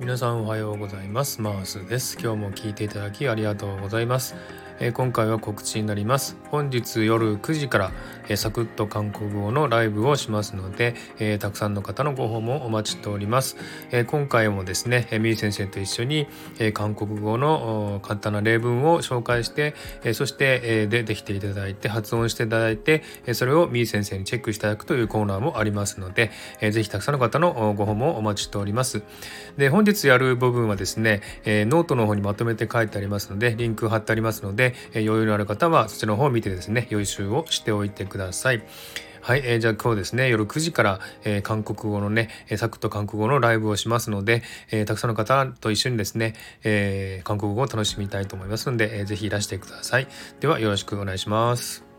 皆さんおはようございます。マースです。今日も聞いていただきありがとうございます。え今回は告知になります。本日夜9時から、えサクッと韓国語のライブをしますので、えたくさんの方のご訪問お待ちしております、え今回もですね、えみー先生と一緒に、え韓国語の簡単な例文を紹介して、えそして、えでできていただいて発音していただいて、えそれをみー先生にチェックしていただくというコーナーもありますので、えぜひたくさんの方のご訪問をお待ちしております。で本日やる部分はですね、えノートの方にまとめて書いてありますのでリンク貼ってありますので、え余裕のある方はそちらの方を見てですね予習をしておいてください。はい、えー、じゃあ今日ですね、夜9時から、えー、韓国語のね、え、サクッと韓国語のライブをしますので、えー、たくさんの方と一緒にですね、え、韓国語を楽しみたいと思いますので、えー、ぜひいらしてください。ではよろしくお願いします。